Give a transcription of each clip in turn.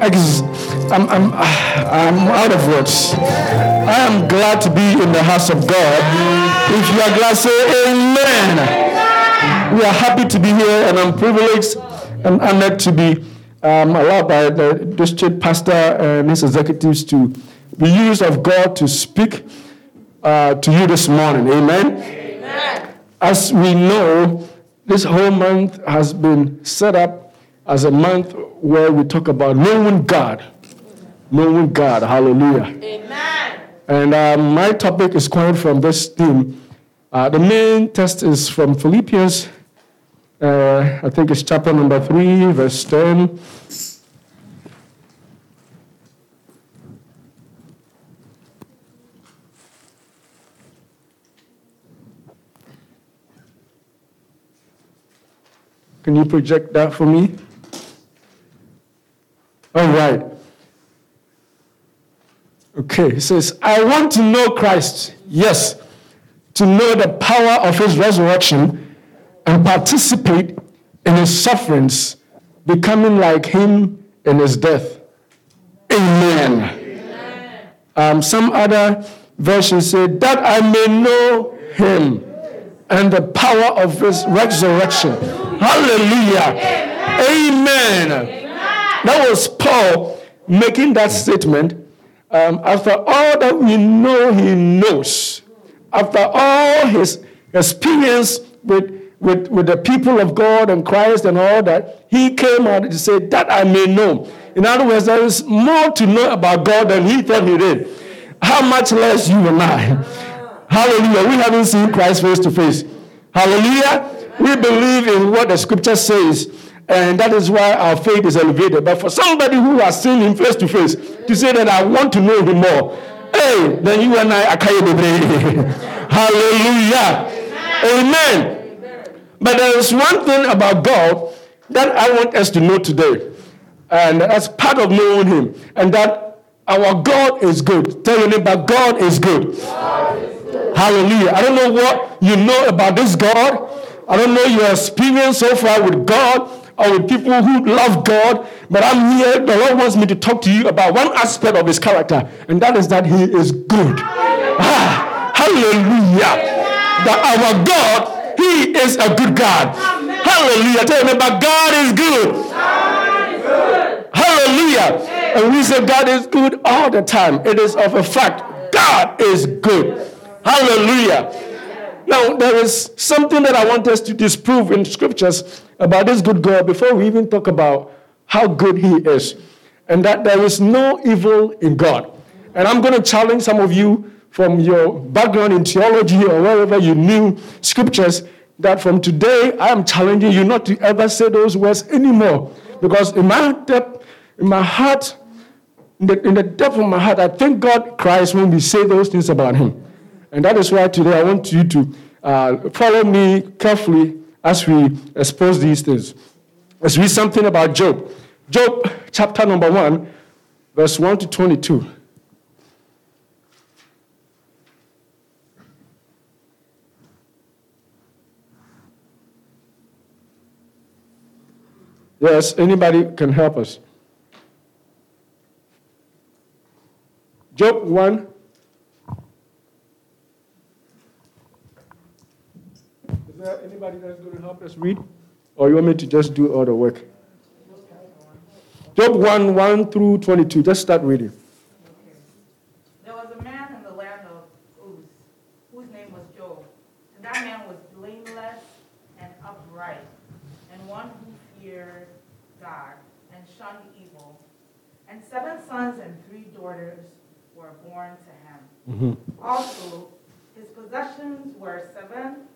Ex- I'm, I'm, I'm out of words. I am glad to be in the house of God. If you are glad, say amen. We are happy to be here, and I'm privileged and honored to be um, allowed by the district pastor and his executives to be used of God to speak uh, to you this morning. Amen? Amen. As we know, this whole month has been set up as a month where we talk about knowing God. Knowing God. Hallelujah. Amen. And uh, my topic is coming from this theme. Uh, the main text is from Philippians, uh, I think it's chapter number 3, verse 10. Can you project that for me? All right. Okay, he says, I want to know Christ. Yes, to know the power of his resurrection and participate in his sufferings, becoming like him in his death. Amen. Amen. Um, some other versions say, that I may know him and the power of his resurrection. Hallelujah. Amen. Amen. That was Paul making that statement um, after all that we know he knows, after all his experience with, with, with the people of God and Christ and all that, he came out to say, That I may know. In other words, there is more to know about God than he thought he did. How much less you and I? Hallelujah. We haven't seen Christ face to face. Hallelujah. We believe in what the scripture says and that is why our faith is elevated. But for somebody who has seen him face to face to say that I want to know him more, hey, then you and I are Hallelujah. Amen. But there is one thing about God that I want us to know today. And that's part of knowing him. And that our God is good. Tell your neighbor, God is good. God is good. Hallelujah. I don't know what you know about this God. I don't know your experience so far with God or with people who love God, but I'm here. The Lord wants me to talk to you about one aspect of His character, and that is that He is good. Ah, hallelujah. That our God, He is a good God. Hallelujah. Tell me, but God is good. God is good. Hallelujah. And we say God is good all the time. It is of a fact. God is good. Hallelujah. Now, there is something that I want us to disprove in scriptures about this good God before we even talk about how good He is, and that there is no evil in God. And I'm going to challenge some of you from your background in theology or wherever you knew scriptures that from today I am challenging you not to ever say those words anymore. Because in my depth, in my heart, in the, in the depth of my heart, I thank God Christ when we say those things about Him. And that is why today I want you to uh, follow me carefully as we expose these things. Let's read something about Job. Job, chapter number 1, verse 1 to 22. Yes, anybody can help us. Job 1, there anybody that's going to help us read? Or you want me to just do all the work? Job 1 1 through 22. Just start reading. There was a man in the land of Uz, whose name was Job. And that man was blameless and upright, and one who feared God and shunned evil. And seven sons and three daughters were born to him. Mm-hmm. Also, his possessions were seven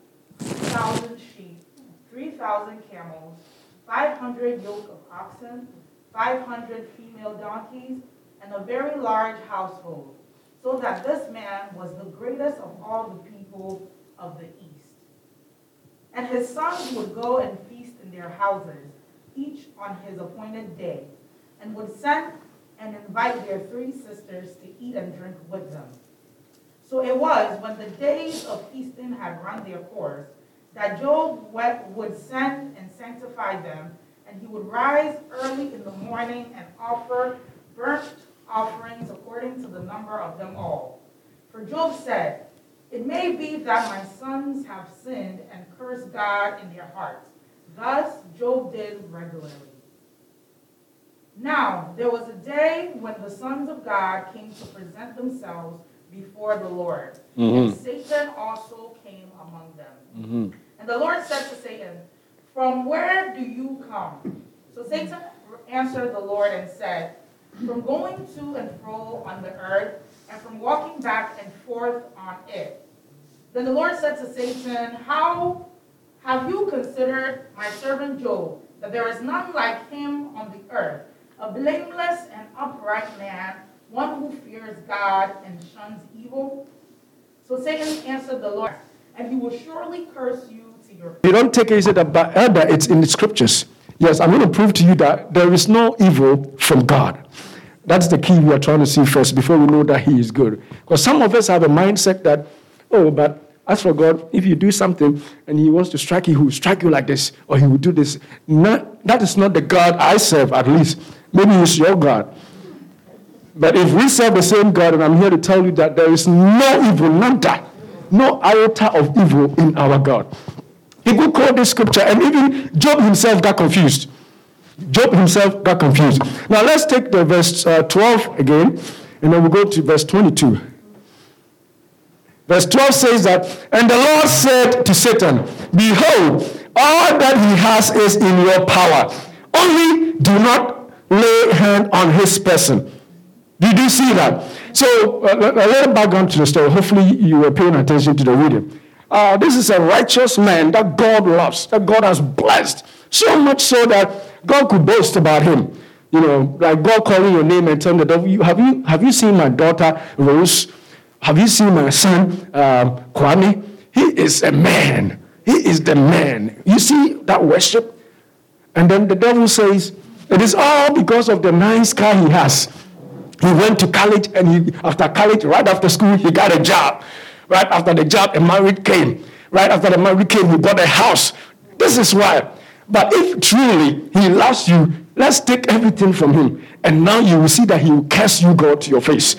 2,000 sheep, 3,000 camels, 500 yoke of oxen, 500 female donkeys, and a very large household, so that this man was the greatest of all the people of the east. And his sons would go and feast in their houses, each on his appointed day, and would send and invite their three sisters to eat and drink with them. So it was when the days of feasting had run their course that Job would send and sanctify them and he would rise early in the morning and offer burnt offerings according to the number of them all. For Job said, It may be that my sons have sinned and cursed God in their hearts. Thus Job did regularly. Now, there was a day when the sons of God came to present themselves before the Lord. Mm-hmm. And Satan also came among them. Mm-hmm. And the Lord said to Satan, From where do you come? So Satan answered the Lord and said, From going to and fro on the earth, and from walking back and forth on it. Then the Lord said to Satan, How have you considered my servant Job, that there is none like him on the earth, a blameless and upright man? one who fears God and shuns evil? So Satan answered the Lord, and he will surely curse you. You don't take it about elder, it's in the scriptures. Yes, I'm going to prove to you that there is no evil from God. That's the key we are trying to see first before we know that He is good. Because some of us have a mindset that, oh, but as for God, if you do something and He wants to strike you, He will strike you like this, or He will do this. Not, that is not the God I serve, at least. Maybe it's your God. But if we serve the same God, and I'm here to tell you that there is no evil, nada, no iota of evil in our God. People quote this scripture, and even Job himself got confused. Job himself got confused. Now let's take the verse uh, 12 again, and then we'll go to verse 22. Verse 12 says that, And the Lord said to Satan, Behold, all that he has is in your power. Only do not lay hand on his person. Did you see that? So, a little background to the story. Hopefully, you were paying attention to the reading. Uh, this is a righteous man that God loves, that God has blessed. So much so that God could boast about him. You know, like God calling your name and telling the devil, have you, have you seen my daughter Rose? Have you seen my son um, Kwame? He is a man. He is the man. You see that worship? And then the devil says, it is all because of the nice car he has. He went to college, and he, after college, right after school, he got a job. Right after the job, a marriage came. Right after the marriage came, he bought a house. This is why. But if truly he loves you, let's take everything from him. And now you will see that he will curse you, God, to your face.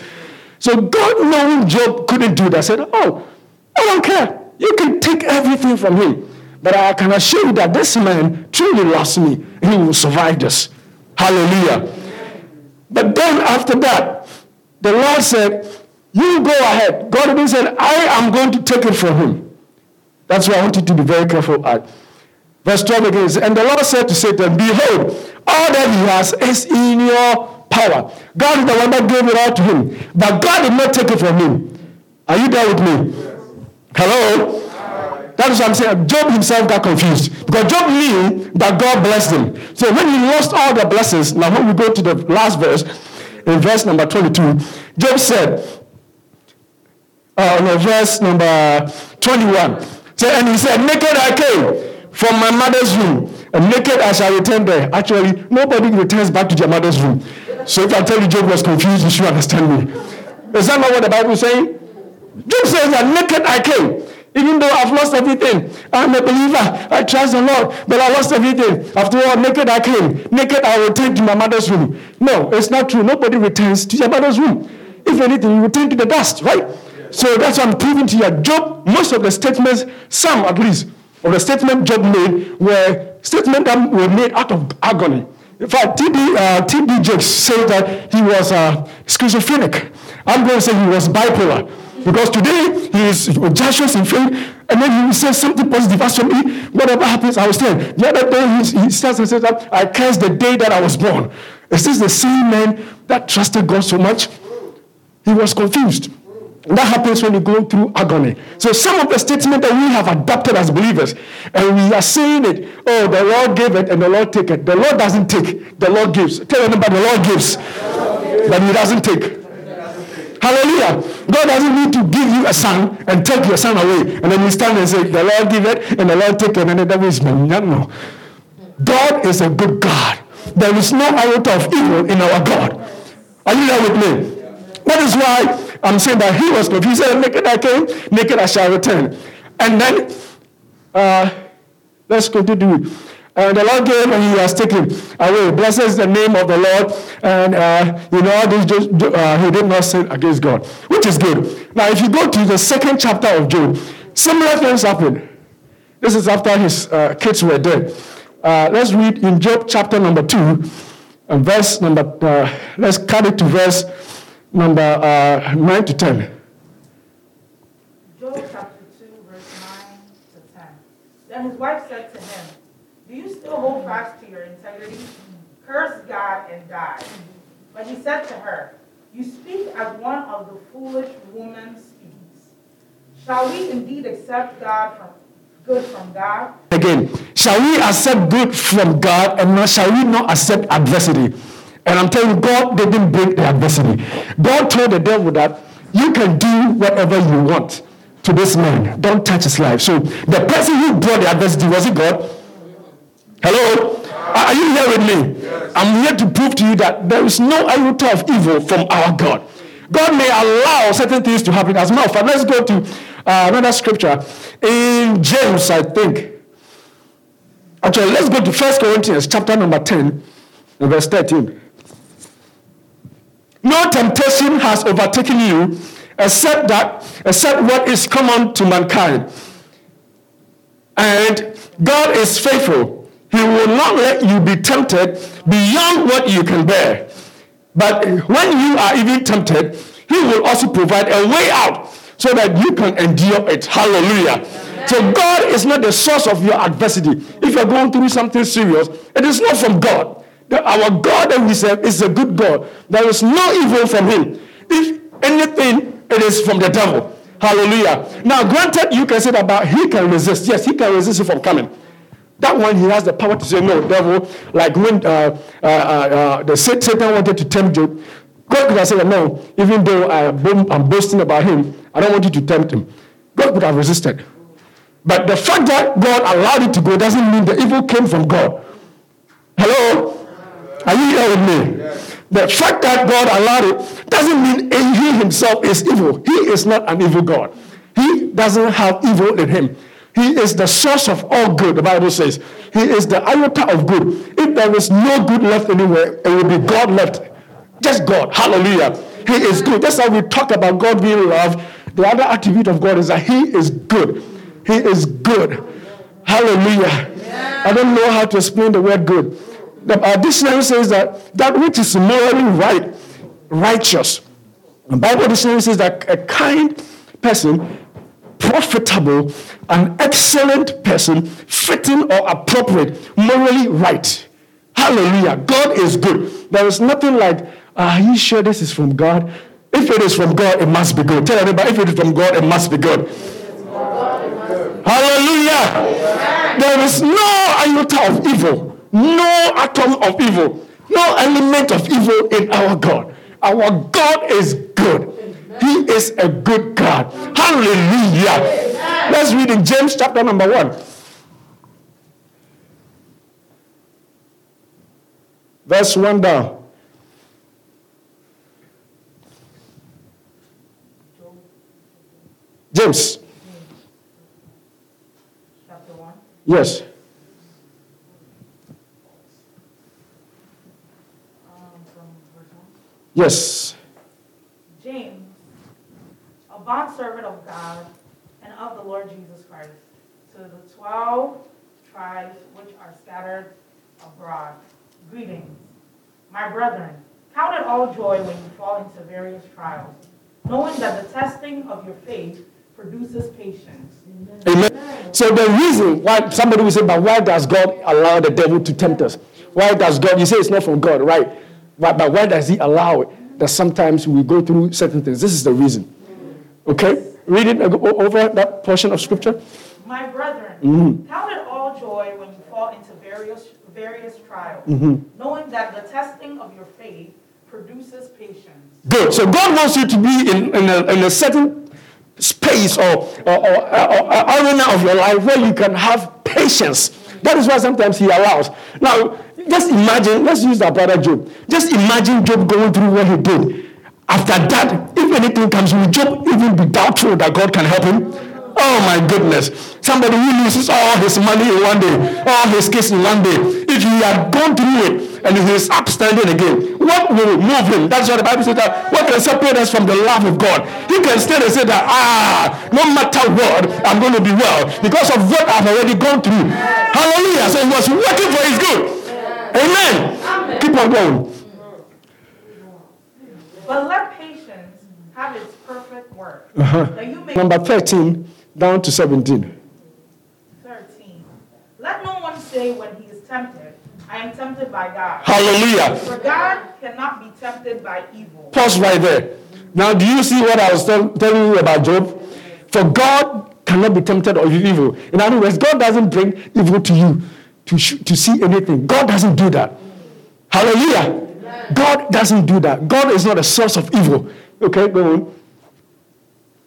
So God, knowing Job couldn't do that, said, Oh, I don't care. You can take everything from him. But I can assure you that this man truly loves me. He will survive this. Hallelujah. But then after that, the Lord said, You go ahead. God even said, I am going to take it from him. That's why I want you to be very careful at. Verse 12 again, and the Lord said to Satan, Behold, all that he has is in your power. God is the one that gave it all to him. But God did not take it from him. Are you there with me? Hello? That is what I'm saying. Job himself got confused because Job knew that God blessed him. So when he lost all the blessings, now when we go to the last verse, in verse number 22, Job said, uh, no, verse number 21, so, and he said, Naked I came from my mother's room, and naked I shall return there. Actually, nobody returns back to their mother's room. So if I tell you Job was confused, you should understand me. Is that not what the Bible is saying? Job says that naked I came. Even though I've lost everything, I'm a believer. I trust the Lord, but I lost everything. After all, naked I came. Naked I returned to my mother's room. No, it's not true. Nobody returns to your mother's room. If anything, you return to the dust, right? So that's what I'm proving to you. Job, most of the statements, some at least, of the statement Job made were statements that were made out of agony. In fact, T.D. Uh, T.D. Jakes said that he was uh, schizophrenic. I'm going to say he was bipolar. Because today he is Joshua's in faith, and then he says something positive as for me. Whatever happens, I will stand. The other day he, he starts and says that I curse the day that I was born. Is this the same man that trusted God so much? He was confused. That happens when you go through agony. So some of the statement that we have adopted as believers, and we are saying it, oh, the Lord gave it and the Lord take it. The Lord doesn't take, the Lord gives. Tell anybody the Lord gives, but he doesn't take. Hallelujah. God doesn't need to give you a son and take your son away. And then you stand and say, The Lord give it and the Lord take it. And the devil is no. God is a good God. There is no iota of evil in our God. Are you there with me? That is why I'm saying that he was confused. He said, Naked I came, naked I shall return. And then, uh, let's continue. And the Lord gave and he has taken away. Blessed is the name of the Lord. And, uh, you know, this uh, he did not sin against God, which is good. Now, if you go to the second chapter of Job, similar things happen. This is after his uh, kids were dead. Uh, let's read in Job chapter number 2, and verse number, uh, let's cut it to verse number uh, 9 to 10. Job chapter 2, verse 9 to 10. Then his wife said to him, Do you still hold fast to your integrity? Curse God and die. But he said to her, You speak as one of the foolish women speaks. Shall we indeed accept God from good from God? Again, shall we accept good from God and not, shall we not accept adversity? And I'm telling you, God didn't break the adversity. God told the devil that you can do whatever you want to this man. Don't touch his life. So the person who brought the adversity, was it God? Hello? Are you here with me? Yes. I'm here to prove to you that there is no iota of evil from our God. God may allow certain things to happen. As a matter of fact, let's go to uh, another scripture in James, I think. Actually, let's go to First Corinthians chapter number 10 verse 13. No temptation has overtaken you except that, except what is common to mankind. And God is faithful. He will not let you be tempted beyond what you can bear. But when you are even tempted, He will also provide a way out so that you can endure it. Hallelujah. So God is not the source of your adversity. If you're going through something serious, it is not from God. Our God that we serve is a good God. There is no evil from Him. If anything, it is from the devil. Hallelujah. Now, granted, you can say that, but He can resist. Yes, He can resist it from coming. That one, He has the power to say, no, devil. Like when uh, uh, uh, uh the Satan wanted to tempt Job, God could have said, no, even though I am boasting about Him, I don't want you to tempt Him. God could have resisted. But the fact that God allowed it to go doesn't mean the evil came from God. Hello? Are you here with me? The fact that God allowed it doesn't mean he himself is evil. He is not an evil God. He doesn't have evil in him. He is the source of all good, the Bible says. He is the iota of good. If there is no good left anywhere, it will be God left. Just God. Hallelujah. He is good. That's how we talk about God being love. The other attribute of God is that He is good. He is good. Hallelujah. I don't know how to explain the word good. The uh, dictionary says that that which is morally right, righteous. The Bible dictionary says that a kind person, profitable, an excellent person, fitting or appropriate, morally right. Hallelujah. God is good. There is nothing like, are you sure this is from God? If it is from God, it must be good. Tell everybody, if it is from God, it must be good. Hallelujah. There is no iota of evil, no atom of evil, no element of evil in our God. Our God is good. He is a good God. Hallelujah. Let's read in James chapter number one. Verse 1 down. James Chapter 1. Yes. Um, yes. James, a bondservant of God and of the Lord Jesus Christ, to the twelve tribes which are scattered abroad. Greetings. My brethren, count it all joy when you fall into various trials, knowing that the testing of your faith produces patience. Amen. So the reason why somebody will say, but why does God allow the devil to tempt us? Why does God, you say it's not from God, right? But, but why does he allow it? That sometimes we go through certain things. This is the reason. Okay? Read it over that portion of scripture. My brethren, mm-hmm. count it all joy when you fall into various various trials, mm-hmm. knowing that the testing of your faith produces patience. Good. So God wants you to be in, in, a, in a certain space or, or, or, or arena of your life where you can have patience. That is why sometimes he allows. Now, just imagine, let's use our brother Job. Just imagine Job going through what he did. After that, if anything comes, will Job even be doubtful that God can help him? Oh my goodness. Somebody who loses all his money in one day, all his kids in one day. If he had gone through it and he is upstanding again, what will move him? That's what the Bible says that what can separate us from the love of God? He can stand and say that, ah, no matter what, I'm going to be well because of what I've already gone through. Hallelujah. So he was working for his good. Amen. Amen. Keep on going. But let patience have its perfect work. Uh-huh. Number 13 down to 17. 13. Let no one say when he is tempted, I am tempted by God. Hallelujah. For God cannot be tempted by evil. Pause right there. Now, do you see what I was tell, telling you about Job? For God cannot be tempted of evil. In other words, God doesn't bring evil to you to, sh- to see anything. God doesn't do that. Hallelujah. God doesn't do that. God is not a source of evil. Okay, go on.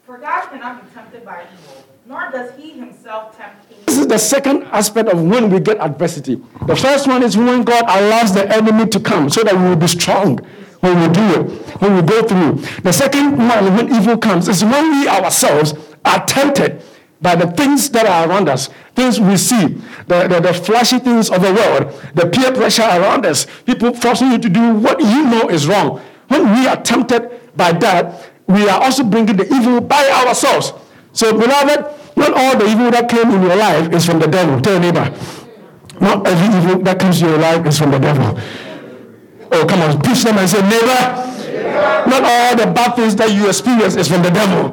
For God cannot be tempted by evil, nor does he himself tempt evil. This is the second aspect of when we get adversity. The first one is when God allows the enemy to come so that we will be strong when we do it, when we go through. The second one, when evil comes, is when we ourselves are tempted by the things that are around us, things we see, the, the, the, flashy things of the world, the peer pressure around us, people forcing you to do what you know is wrong. When we are tempted by that, we are also bringing the evil by ourselves. So, beloved, not all the evil that came in your life is from the devil. Tell your neighbor. Not every evil that comes in your life is from the devil. Oh, come on, push them and say, neighbor, not all the bad things that you experience is from the devil.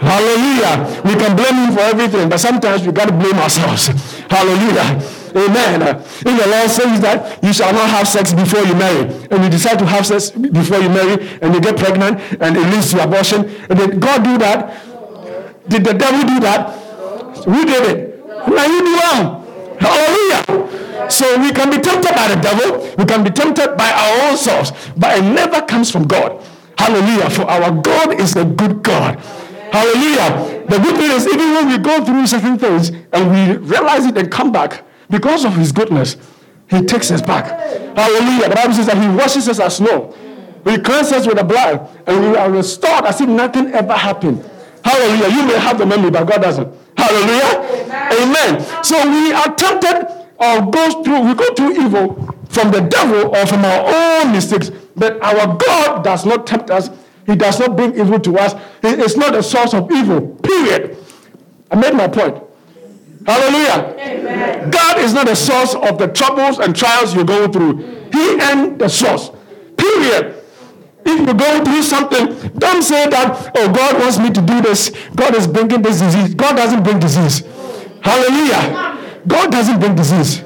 Hallelujah. We can blame him for everything, but sometimes we got to blame ourselves. Hallelujah. Amen. In the Lord says that you shall not have sex before you marry. And you decide to have sex before you marry and you get pregnant and it leads to abortion. Did God do that? Did the devil do that? Who did it? Now you do wrong. Hallelujah. So we can be tempted by the devil. We can be tempted by our own selves. But it never comes from God. Hallelujah. For our God is a good God. Hallelujah. The good thing is, even when we go through certain things and we realize it and come back, because of his goodness, he takes us back. Hallelujah. The Bible says that he washes us as snow. He cleanses us with the blood, and we are restored as if nothing ever happened. Hallelujah. You may have the memory, but God doesn't. Hallelujah. Amen. Amen. So we are tempted or go through, we go through evil from the devil or from our own mistakes. But our God does not tempt us he does not bring evil to us. He is not a source of evil. Period. I made my point. Hallelujah. Amen. God is not the source of the troubles and trials you go through. He and the source. Period. If you go through something, don't say that, oh, God wants me to do this. God is bringing this disease. God doesn't bring disease. Hallelujah. God doesn't bring disease.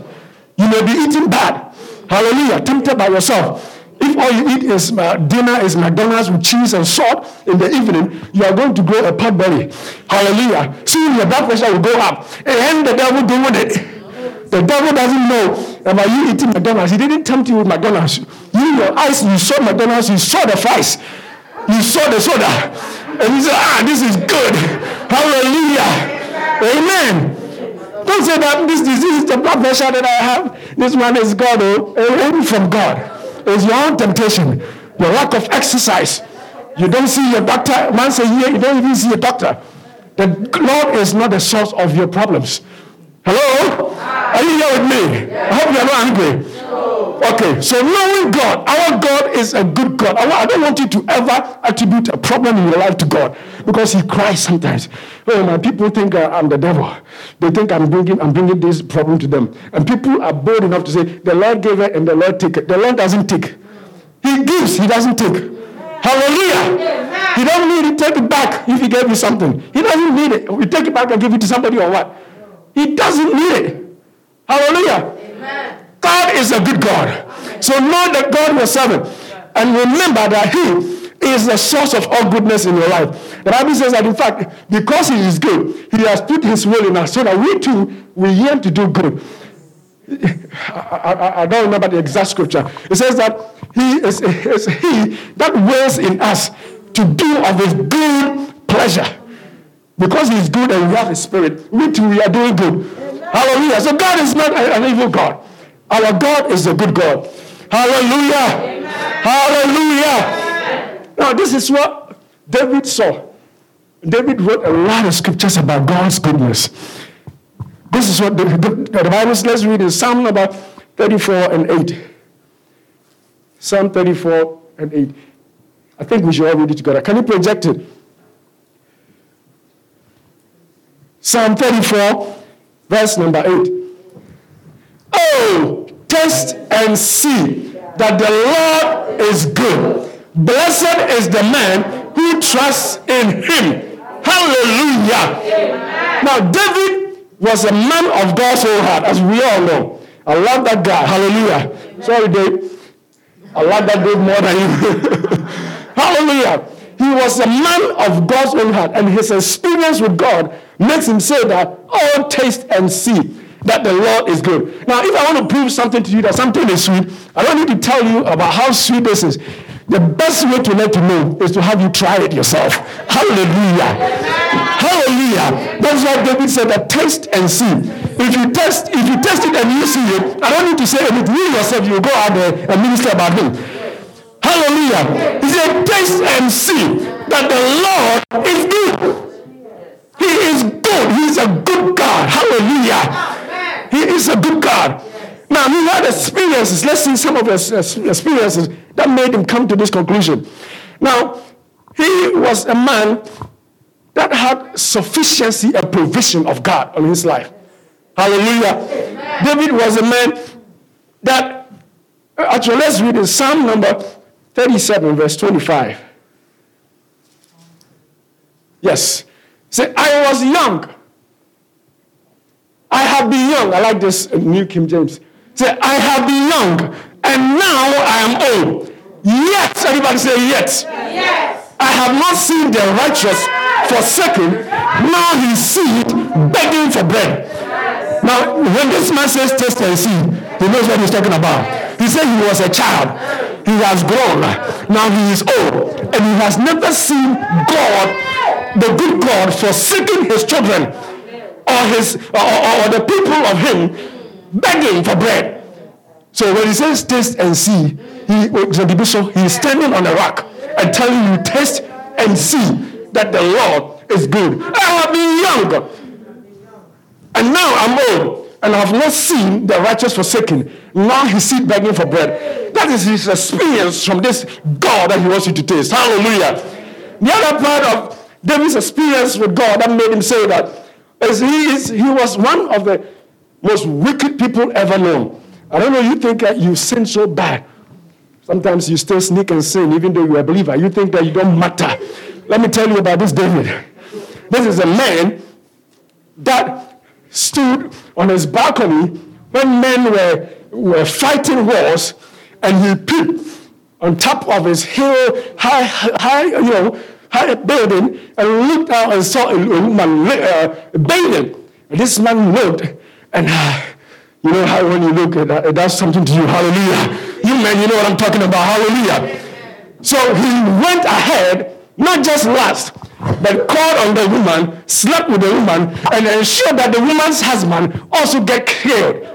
You may be eating bad. Hallelujah. Tempted by yourself. If all you eat is uh, dinner is McDonald's with cheese and salt in the evening, you are going to grow a pot belly. Hallelujah. Soon your blood pressure will go up. And the devil doing it. The devil doesn't know about you eating McDonald's. He didn't tempt you with McDonald's. You, your eyes, you saw McDonald's, you saw the fries, you saw the soda. And you said, ah, this is good. Hallelujah. Amen. Don't say that this disease is the blood pressure that I have. This one is God, oh, from God. It's your own temptation, your lack of exercise. You don't see your doctor once a year, you don't even see a doctor. The Lord is not the source of your problems. Hello? Are you here with me? I hope you're not angry. Okay, so knowing God, our God is a good God. I don't want you to ever attribute a problem in your life to God because He cries sometimes. Oh, my people think uh, I'm the devil. They think I'm bringing I'm bringing this problem to them, and people are bold enough to say the Lord gave it and the Lord take it. The Lord doesn't take. He gives. He doesn't take. Hallelujah. He doesn't need to take it back if he gave you something. He doesn't need it. We take it back and give it to somebody or what? He doesn't need it. Hallelujah. Amen. God is a good God. So know that God was serving. And remember that He is the source of all goodness in your life. The Bible says that in fact, because He is good, He has put His will in us so that we too we yearn to do good. I, I, I, don't remember the exact scripture. It says that He is, is He that wills in us to do of His good pleasure. Because He's good and we have His Spirit, we too we are doing good. Hallelujah. So God is not an evil God. Our God is a good God. Hallelujah. Amen. Hallelujah. Amen. Now, this is what David saw. David wrote a lot of scriptures about God's goodness. This is what the, the, the Bible says. Let's read in Psalm number 34 and 8. Psalm 34 and 8. I think we should all read it together. Can you project it? Psalm 34, verse number 8. Oh, taste and see that the Lord is good. Blessed is the man who trusts in him. Hallelujah. Now, David was a man of God's own heart, as we all know. I love that guy. Hallelujah. Sorry, Dave. I love that Dave more than you. Hallelujah. He was a man of God's own heart, and his experience with God makes him say that, oh, taste and see that the Lord is good. Now, if I want to prove something to you that something is sweet, I don't need to tell you about how sweet this is. The best way to let you know is to have you try it yourself. Hallelujah. Hallelujah. That's why David said that taste and see. If you test, if you test it and you see it, I don't need to say anything. You yourself, you go out there and minister about him. Hallelujah. He said, taste and see that the Lord is good. He is good. He is a good God. Hallelujah. He is a good God. Now, he had experiences. Let's see some of his experiences that made him come to this conclusion. Now, he was a man that had sufficiency and provision of God on his life. Hallelujah. Amen. David was a man that, uh, actually, let's read in Psalm number 37, verse 25. Yes. Say, I was young I have been young. I like this uh, New King James. Say, I have been young, and now I am old. Yet, everybody say, yet. Yes. I have not seen the righteous forsaken, now he seed begging for bread. Now, when this man says taste and see, he knows what he's talking about. He said he was a child. He has grown. Now he is old. And he has never seen God, the good God, forsaking his children or his or, or, the people of him begging for bread. So when he says taste and see, he so he's standing on a rock and telling you taste and see that the Lord is good. I have been young, and now I'm old, and I have not seen the righteous forsaken. Now he sees begging for bread. That is his experience from this God that he wants you to taste. Hallelujah. The other part of David's experience with God that made him say that as he, is, he was one of the most wicked people ever known. I don't know, you think that you sin so bad. Sometimes you still sneak and sin, even though you're a believer. You think that you don't matter. Let me tell you about this David. This is a man that stood on his balcony when men were, were fighting wars, and he peeped on top of his hill, high, high, you know, had a building and looked out and saw a woman uh, bathing. And this man looked, and uh, you know how when you look, it, it does something to you. Hallelujah. You men, you know what I'm talking about. Hallelujah. So he went ahead, not just last, but called on the woman, slept with the woman, and ensured that the woman's husband also get killed.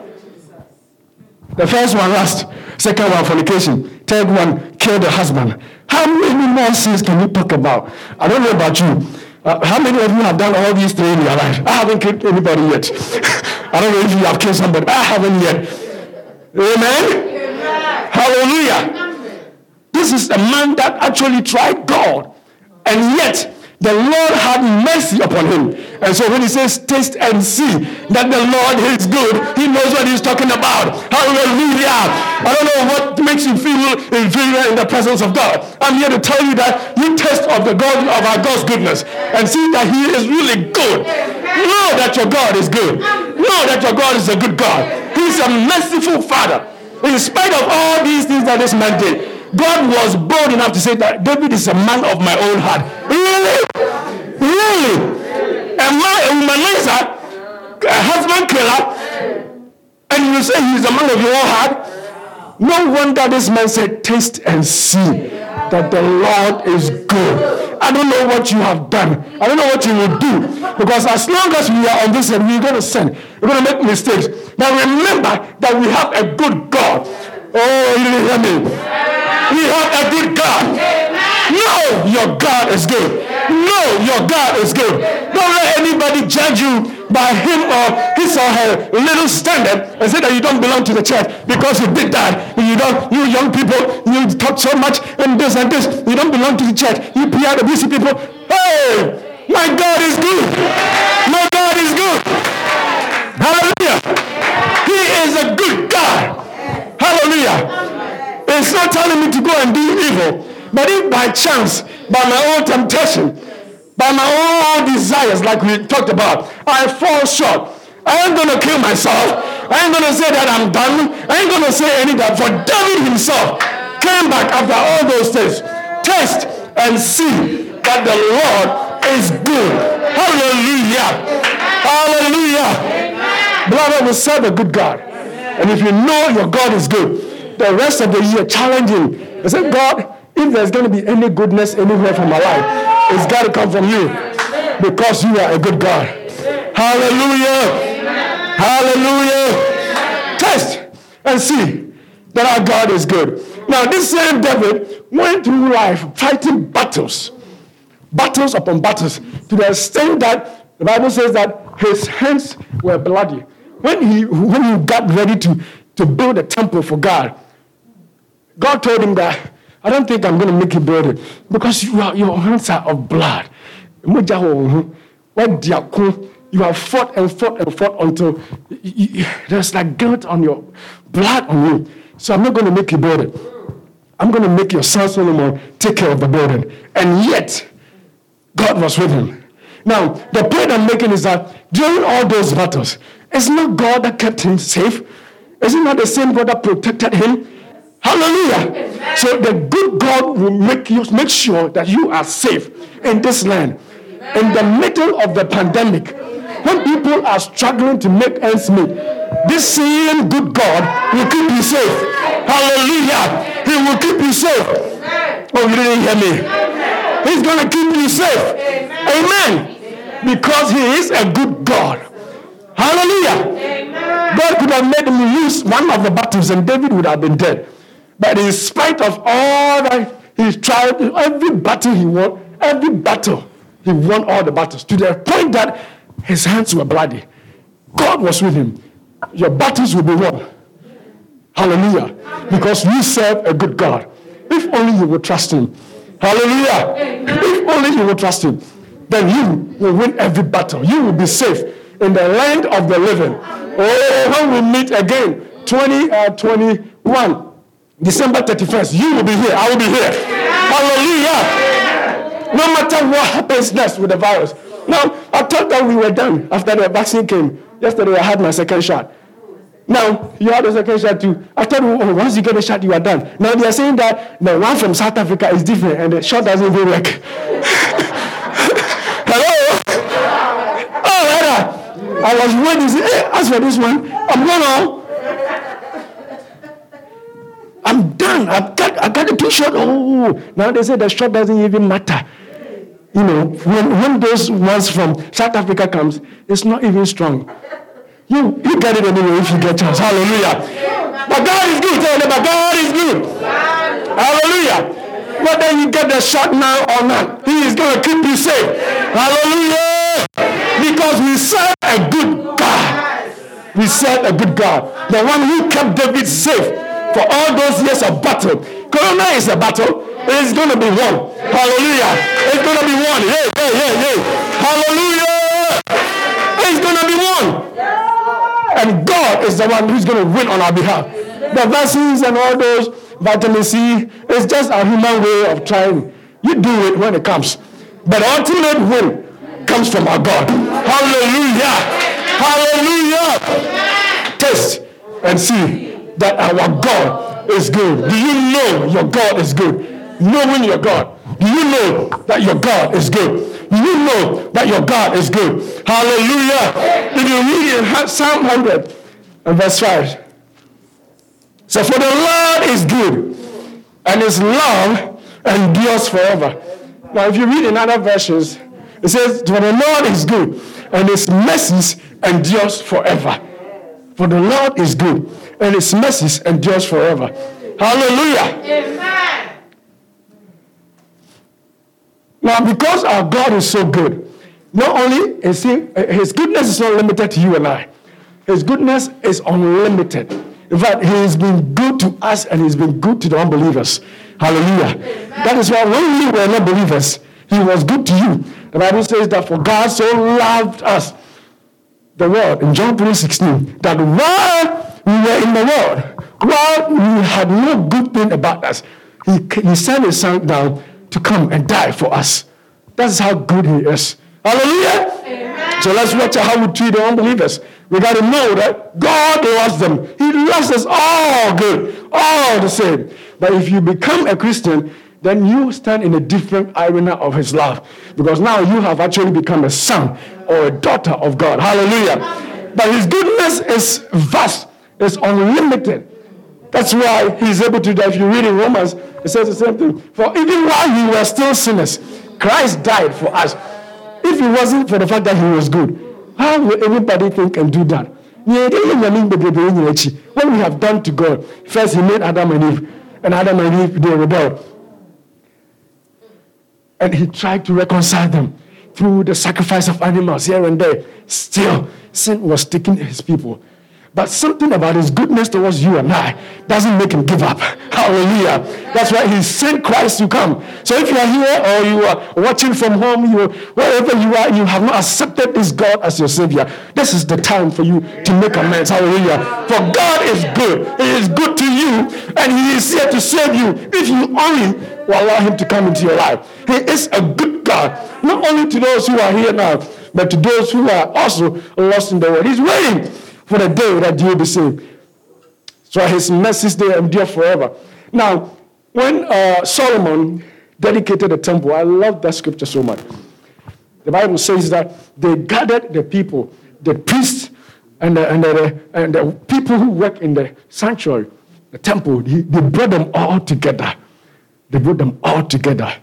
The first one last, second one fornication, third one kill the husband. How many more sins can you talk about? I don't know about you. Uh, how many of you have done all these things in your life? I haven't killed anybody yet. I don't know if you have killed somebody. I haven't yet. Amen? Amen. Hallelujah. This is a man that actually tried God. And yet, the Lord had mercy upon him. And so when he says taste and see that the Lord is good, he knows what he's talking about. Hallelujah. I don't know what makes you feel inferior in the presence of God. I'm here to tell you that you taste of the God of our God's goodness and see that he is really good. Know that your God is good. Know that your God is a good God. He's a merciful father. In spite of all these things that this man did, God was bold enough to say that David is a man of my own heart. Really? Really? A man, a womanizer, a husband killer, and you say he's a man of your own heart? No wonder this man said, Taste and see that the Lord is good. I don't know what you have done. I don't know what you will do. Because as long as we are on this and we're going to sin, we're going to make mistakes. But remember that we have a good God. Oh, you didn't hear me. We have a good God. Know your God is good. Know your God is good. Don't let anybody judge you by him or his or her little standard and say that you don't belong to the church because you did that. You don't, you young people, you talk so much and this and this. You don't belong to the church. You PRWC people. Hey, my God is good. My God is good. Hallelujah. He is a good God. Hallelujah. It's not telling me to go and do evil. But if by chance, by my own temptation, by my own desires, like we talked about, I fall short, I ain't gonna kill myself. I ain't gonna say that I'm done. I ain't gonna say any that. For David himself came back after all those things. Taste and see that the Lord is good. Hallelujah. Hallelujah. Beloved, we serve a good God. And if you know your God is good, the rest of the year challenging. I said, God, if there's going to be any goodness anywhere from my life, it's got to come from you because you are a good God. Hallelujah. Hallelujah. Test and see that our God is good. Now, this same David went through life fighting battles, battles upon battles, to the extent that the Bible says that his hands were bloody. When he, when he got ready to, to build a temple for God, God told him that I don't think I'm going to make you build it because you are, your hands are of blood. You have fought and fought and fought until you, you, there's like guilt on your blood on you. So I'm not going to make you build it. I'm going to make your son Solomon take care of the burden. And yet, God was with him. Now, the point I'm making is that during all those battles, it's not God that kept him safe. Is it not the same God that protected him? Hallelujah. So the good God will make you make sure that you are safe in this land. In the middle of the pandemic, when people are struggling to make ends meet, this same good God will keep you safe. Hallelujah. He will keep you safe. Oh, you didn't hear me. He's going to keep you safe. Amen. Because he is a good God. Hallelujah. God could have made him lose one of the battles and David would have been dead. But in spite of all that he tried, every battle he won, every battle, he won all the battles to the point that his hands were bloody. God was with him. Your battles will be won. Hallelujah. Because you serve a good God. If only you will trust him. Hallelujah. If only you will trust him, then you will win every battle. You will be safe in the land of the living. Oh, when we meet again, 2021. Uh, December 31st, you will be here. I will be here. Hallelujah. No matter what happens next with the virus. Now, I thought that we were done after the vaccine came. Yesterday, I had my second shot. Now, you had the second shot too. I thought, oh, oh, once you get a shot, you are done. Now, they are saying that the one from South Africa is different and the shot doesn't even work. Hello? Oh, I was waiting. Hey, as for this one, I'm going on. I'm done. I've got, I got a t-shirt. Oh, now they say the shot doesn't even matter. You know, when, when those ones from South Africa comes, it's not even strong. You, you get it anyway if you get chance. Hallelujah. But God is good. Tell them, but God is good. Hallelujah. Whether you get the shot now or not, He is going to keep you safe. Hallelujah. Because we serve a good God. We serve a good God. The one who kept David safe for all those years of battle. Corona is a battle. It's going to be won. Hallelujah. It's going to be won. Hey, hey, hey, hey. Hallelujah. It's going to be won. And God is the one who's going to win on our behalf. The vaccines and all those vitamin C is just a human way of trying. You do it when it comes. But ultimate win comes from our God. Hallelujah. Hallelujah. Taste and see that our God is good? Do you know your God is good? Knowing your God. Do you know that your God is good? Do you know that your God is good? Hallelujah. If you read in Psalm 100 and verse 5. So for the Lord is good and his love endures forever. Now if you read in other versions, it says, For the Lord is good and his mercies endures forever. For the Lord is good and his mercies endures forever. Hallelujah. Amen. Now, because our God is so good, not only is he, his goodness is not limited to you and I, his goodness is unlimited. In fact, he has been good to us and he's been good to the unbelievers. Hallelujah. Amen. That is why when we were not believers, he was good to you. The Bible says that for God so loved us, the world, in John 3 16, that while we were in the world, while we had no good thing about us, he, he sent his son down to come and die for us. That's how good he is. Hallelujah. Amen. So let's watch how we treat the unbelievers. We got to know that God loves them. He loves us all good, all the same. But if you become a Christian, then you stand in a different arena of his love. Because now you have actually become a son or a daughter of God. Hallelujah. But his goodness is vast, it's unlimited. That's why he's able to do that. If you read in Romans, it says the same thing. For even while we were still sinners, Christ died for us. If it wasn't for the fact that he was good, how will anybody think and do that? What we have done to God, first he made Adam and Eve, and Adam and Eve they rebelled. And he tried to reconcile them through the sacrifice of animals here and there. Still, sin was taking his people. But something about his goodness towards you and I doesn't make him give up. Hallelujah. That's why he sent Christ to come. So if you are here or you are watching from home, you wherever you are, you have not accepted this God as your Savior, this is the time for you to make amends. Hallelujah. For God is good. He is good to you and he is here to save you if you only will allow him to come into your life. He is a good God. Not only to those who are here now, but to those who are also lost in the world. He's waiting for the day that you will be saved. So his mercies they endure forever. Now, when uh, Solomon dedicated the temple, I love that scripture so much. The Bible says that they gathered the people, the priests, and the, and the, and the people who work in the sanctuary, the temple, they, they brought them all together. They brought them all together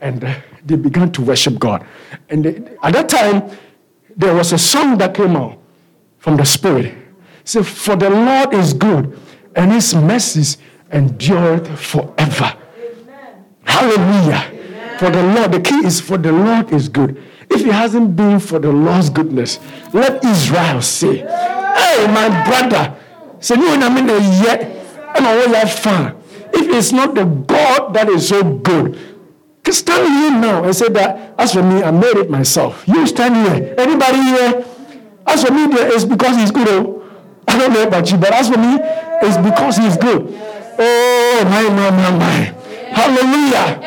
and uh, they began to worship God. And they, at that time, there was a song that came out from the Spirit. Say, For the Lord is good, and his mercies endureth forever. Amen. Hallelujah. Amen. For the Lord, the key is for the Lord is good. If it hasn't been for the Lord's goodness, let Israel say, Hey, my brother, say, you I mean yet, and I will have fun. If it's not the God that is so good, stand here now and say that as for me, I made it myself. You stand here. Anybody here? As for me, it's because he's good. Oh. I don't know about you, but as for me, it's because he's good. Oh, my, my, my, my. Hallelujah.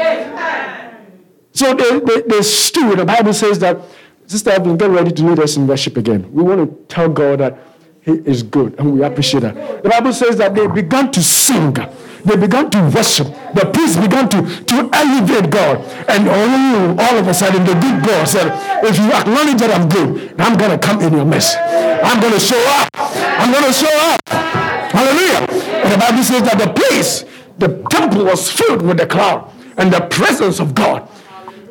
So they, they, they stood. The Bible says that, Sister Evelyn, get ready to lead us in worship again. We want to tell God that he is good, and we appreciate that. The Bible says that they began to sing they began to worship. The priests began to, to elevate God. And all of a sudden, the good God said, If you acknowledge that I'm good, I'm going to come in your midst. I'm going to show up. I'm going to show up. Hallelujah. And the Bible says that the place, the temple was filled with the cloud and the presence of God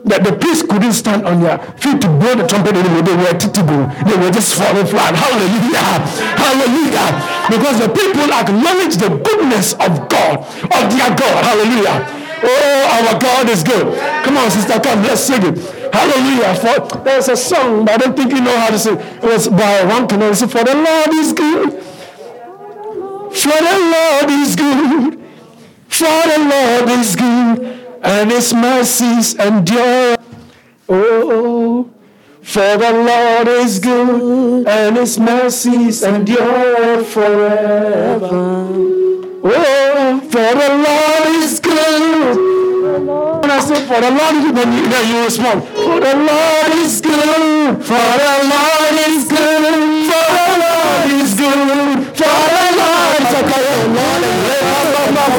that the priests couldn't stand on their feet to blow the trumpet anymore. They were titible. They were just falling flat. Hallelujah. Hallelujah. Because the people acknowledge the goodness of God, of their God. Hallelujah. Oh, our God is good. Come on, sister, come, let's sing it. Hallelujah. For there's a song, but I don't think you know how to sing. It was by one canal. For the Lord is good. For the Lord is good. For the Lord is good and his mercies endure. Oh, for the Lord is good, and his mercies endure forever. Oh, for the Lord is good. When I say for the Lord is good, you, you respond. For the Lord is good. For the Lord